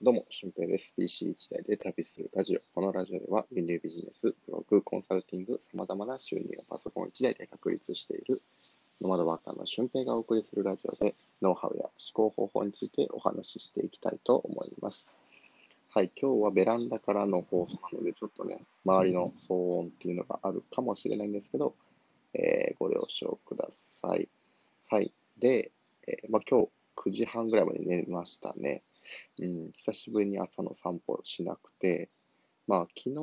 どうも、俊平です。PC1 台で旅するラジオ。このラジオでは、輸入ビジネス、ブログ、コンサルティング、様々な収入をパソコン1台で確立している、ノマドワーカーの俊平がお送りするラジオで、ノウハウや思考方法についてお話ししていきたいと思います。はい、今日はベランダからの放送なので、ちょっとね、周りの騒音っていうのがあるかもしれないんですけど、えー、ご了承ください。はい。で、えー、まあ、今日9時半ぐらいまで寝ましたね。うん、久しぶりに朝の散歩しなくて、まあ、昨日、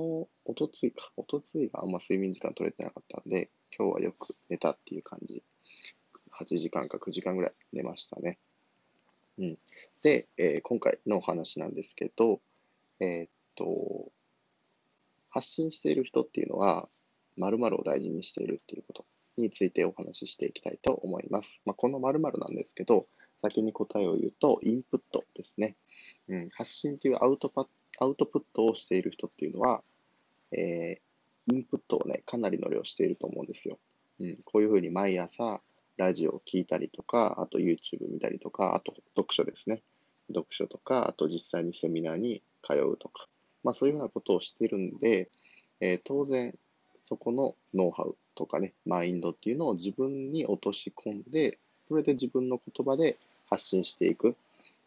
おとついか、おとついがあんま睡眠時間取れてなかったんで、今日はよく寝たっていう感じ。8時間か9時間ぐらい寝ましたね。うん。で、えー、今回のお話なんですけど、えー、っと、発信している人っていうのは、〇〇を大事にしているっていうことについてお話ししていきたいと思います。まあ、この〇〇なんですけど、先に答えを言うと、インプットですね。うん、発信というアウトパアウトプットをしている人っていうのは、えー、インプットをね、かなりの量していると思うんですよ。うん、こういうふうに毎朝、ラジオを聞いたりとか、あと YouTube 見たりとか、あと読書ですね。読書とか、あと実際にセミナーに通うとか、まあそういうようなことをしてるんで、えー、当然、そこのノウハウとかね、マインドっていうのを自分に落とし込んで、それで自分の言葉で発信していく、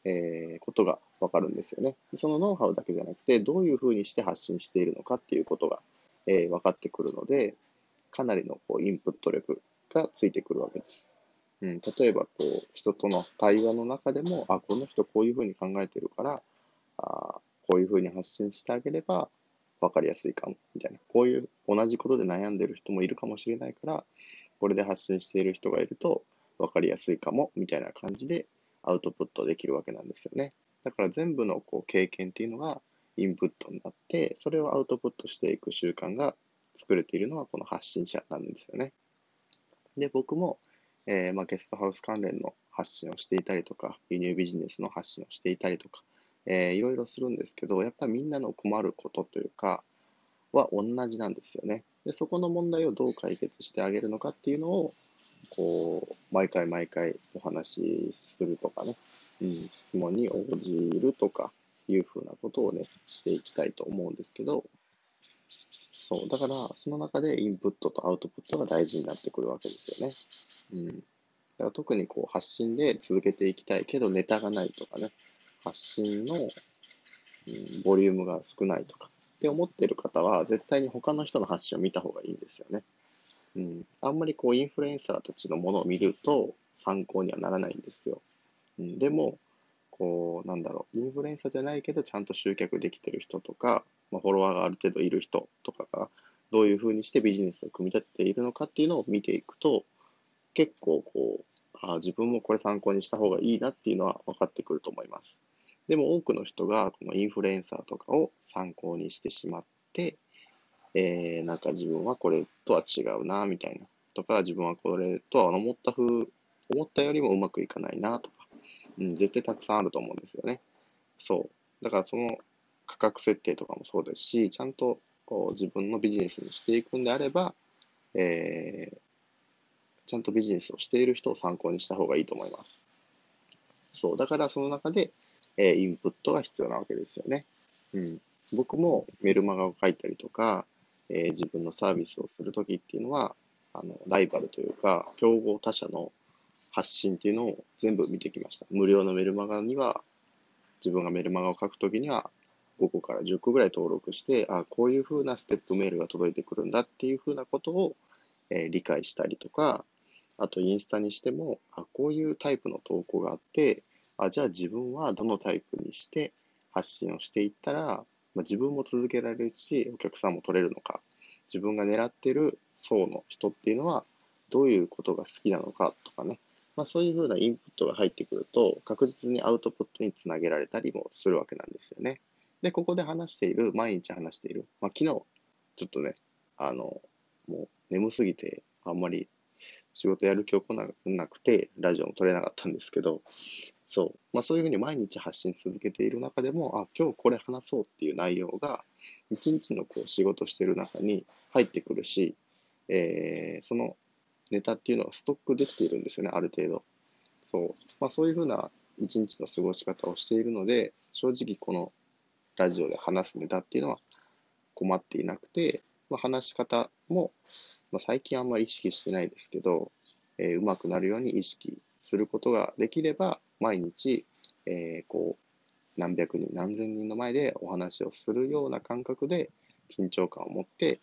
えー、ことがわかるんですよね。そのノウハウだけじゃなくて、どういうふうにして発信しているのかっていうことが、えー、分かってくるので、かなりのこうインプット力がついてくるわけです。うん、例えばこう、人との対話の中でも、あ、この人こういうふうに考えてるから、あこういうふうに発信してあげれば分かりやすいかも、みたいな。こういう同じことで悩んでる人もいるかもしれないから、これで発信している人がいると、分かりやすいかも、みたいな感じでアウトプットできるわけなんですよね。だから全部のこう経験っていうのがインプットになって、それをアウトプットしていく習慣が作れているのがこの発信者なんですよね。で、僕も、えー、まあ、ゲストハウス関連の発信をしていたりとか、輸入ビジネスの発信をしていたりとか、えー、いろいろするんですけど、やっぱりみんなの困ることというか、は同じなんですよね。で、そこの問題をどう解決してあげるのかっていうのを、こう、毎回毎回お話しするとかね、うん、質問に応じるとかいうふうなことをね、していきたいと思うんですけど、そう、だから、その中でインプットとアウトプットが大事になってくるわけですよね。うん。だから特にこう発信で続けていきたいけどネタがないとかね、発信の、うん、ボリュームが少ないとかって思ってる方は、絶対に他の人の発信を見た方がいいんですよね。うん、あんまりこうインフルエンサーたちのものを見ると参考にはならないんですよ。うん、でも、こう、なんだろう、インフルエンサーじゃないけど、ちゃんと集客できてる人とか、まあ、フォロワーがある程度いる人とかが、どういうふうにしてビジネスを組み立てているのかっていうのを見ていくと、結構こう、あ自分もこれ参考にした方がいいなっていうのは分かってくると思います。でも多くの人がこのインフルエンサーとかを参考にしてしまって、えー、なんか自分はこれとは違うな、みたいな。とか、自分はこれとは思った風、思ったよりもうまくいかないな、とか。うん、絶対たくさんあると思うんですよね。そう。だからその価格設定とかもそうですし、ちゃんとこう自分のビジネスにしていくんであれば、えー、ちゃんとビジネスをしている人を参考にした方がいいと思います。そう。だからその中で、えー、インプットが必要なわけですよね。うん。僕もメルマガを書いたりとか、え、自分のサービスをするときっていうのは、あの、ライバルというか、競合他社の発信っていうのを全部見てきました。無料のメルマガには、自分がメルマガを書くときには、5個から10個ぐらい登録して、あこういうふうなステップメールが届いてくるんだっていうふうなことを、えー、理解したりとか、あとインスタにしても、あこういうタイプの投稿があって、あじゃあ自分はどのタイプにして発信をしていったら、まあ、自分も続けられるし、お客さんも取れるのか自分が狙ってる層の人っていうのはどういうことが好きなのかとかね、まあ、そういうふうなインプットが入ってくると確実にアウトプットにつなげられたりもするわけなんですよね。で、ここで話している、毎日話している、まあ、昨日ちょっとね、あの、もう眠すぎてあんまり仕事やる気を来なくて、ラジオも撮れなかったんですけど、そう。まあそういうふうに毎日発信続けている中でも、あ、今日これ話そうっていう内容が、一日のこう仕事してる中に入ってくるし、えー、そのネタっていうのはストックできているんですよね、ある程度。そう。まあそういうふうな一日の過ごし方をしているので、正直このラジオで話すネタっていうのは困っていなくて、まあ、話し方も、まあ、最近あんまり意識してないですけど、えー、うまくなるように意識することができれば、毎日、えー、こう、何百人、何千人の前でお話をするような感覚で緊張感を持って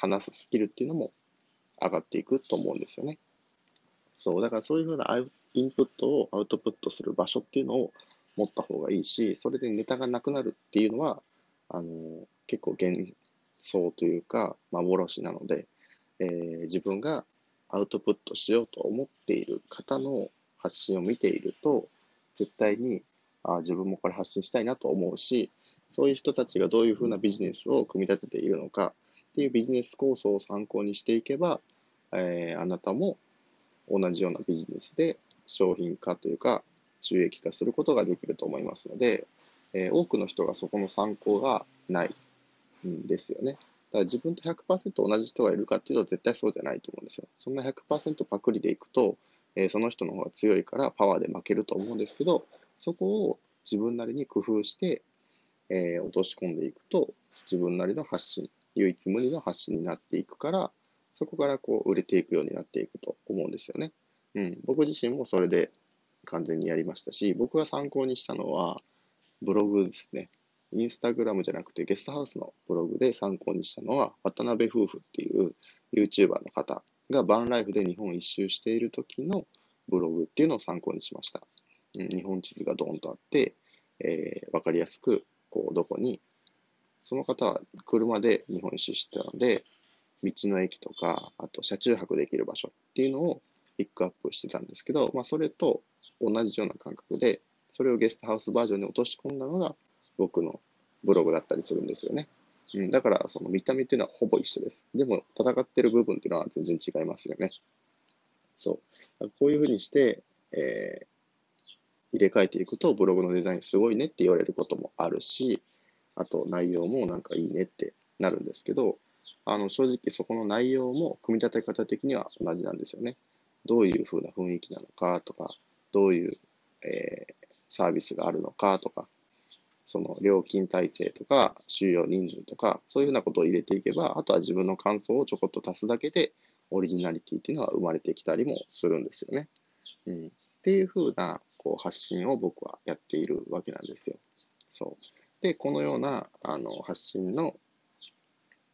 話すスキルっていうのも上がっていくと思うんですよね。そう、だからそういうふうなインプットをアウトプットする場所っていうのを持った方がいいし、それでネタがなくなるっていうのは、あの結構幻想というか幻なので、えー、自分がアウトプットしようと思っている方の発信を見ていると、絶対にあ自分もこれ発信したいなと思うし、そういう人たちがどういうふうなビジネスを組み立てているのかっていうビジネス構想を参考にしていけば、えー、あなたも同じようなビジネスで商品化というか収益化することができると思いますので、えー、多くの人がそこの参考がないんですよね。だから自分と100%同じ人がいるかっていうと絶対そうじゃないと思うんですよ。そんな100%パクリでいくと、えー、その人の方が強いからパワーで負けると思うんですけど、そこを自分なりに工夫して、えー、落とし込んでいくと、自分なりの発信、唯一無二の発信になっていくから、そこからこう売れていくようになっていくと思うんですよね。うん、僕自身もそれで完全にやりましたし、僕が参考にしたのは、ブログですね。インスタグラムじゃなくてゲストハウスのブログで参考にしたのは、渡辺夫婦っていう YouTuber の方がバンライフで日本一周している時のブログっていうのを参考にしました。うん、日本地図がドーンとあって、えー、わかりやすく、こう、どこに、その方は車で日本一周してたので、道の駅とか、あと車中泊できる場所っていうのをピックアップしてたんですけど、まあ、それと同じような感覚で、それをゲストハウスバージョンに落とし込んだのが僕のブログだったりするんですよね。うん、だから、その見た目っていうのはほぼ一緒です。でも、戦ってる部分っていうのは全然違いますよね。そう。こういうふうにして、えー、入れ替えていくと、ブログのデザインすごいねって言われることもあるし、あと内容もなんかいいねってなるんですけど、あの正直そこの内容も組み立て方的には同じなんですよね。どういう風な雰囲気なのかとか、どういう、えー、サービスがあるのかとか、その料金体制とか、収容人数とか、そういうふうなことを入れていけば、あとは自分の感想をちょこっと足すだけで、オリジナリティっていうのは生まれてきたりもするんですよね。うん。っていうふうなこう発信を僕はやっているわけなんですよ。そう。で、このようなあの発信の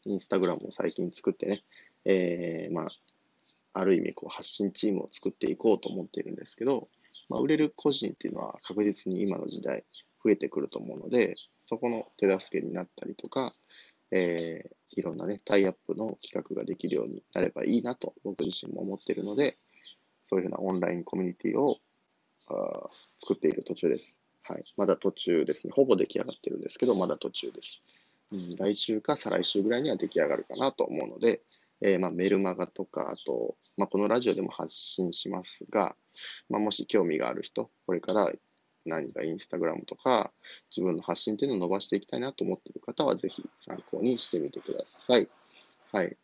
インスタグラムを最近作ってね、えー、まあ、ある意味こう発信チームを作っていこうと思っているんですけど、まあ、売れる個人っていうのは確実に今の時代増えてくると思うので、そこの手助けになったりとか、えー、いろんなね、タイアップの企画ができるようになればいいなと僕自身も思っているので、そういうふうなオンラインコミュニティをあ作っている途中です。はい。まだ途中ですね。ほぼ出来上がってるんですけど、まだ途中です。うん、来週か再来週ぐらいには出来上がるかなと思うので、えー、まあ、メルマガとか、あと、まあ、このラジオでも発信しますが、まあ、もし興味がある人、これから何かインスタグラムとか、自分の発信っていうのを伸ばしていきたいなと思っている方は、ぜひ参考にしてみてください。はい。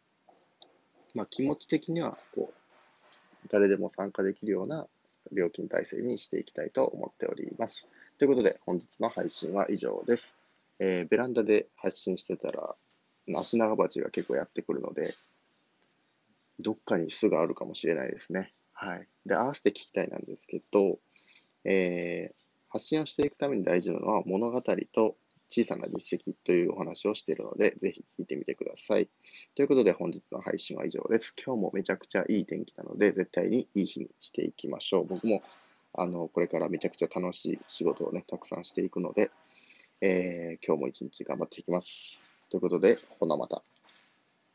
まあ、気持ち的には、こう、誰でも参加できるような料金体制にしていきたいと思っております。ということで、本日の配信は以上です。えー、ベランダで発信してたら、足長鉢が結構やってくるので、どっかに巣があるかもしれないですね。はい。で、合わせて聞きたいなんですけど、えー、発信をしていくために大事なのは物語と小さな実績というお話をしているので、ぜひ聞いてみてください。ということで本日の配信は以上です。今日もめちゃくちゃいい天気なので、絶対にいい日にしていきましょう。僕も、あの、これからめちゃくちゃ楽しい仕事をね、たくさんしていくので、えー、今日も一日頑張っていきます。ということで、ほなまた。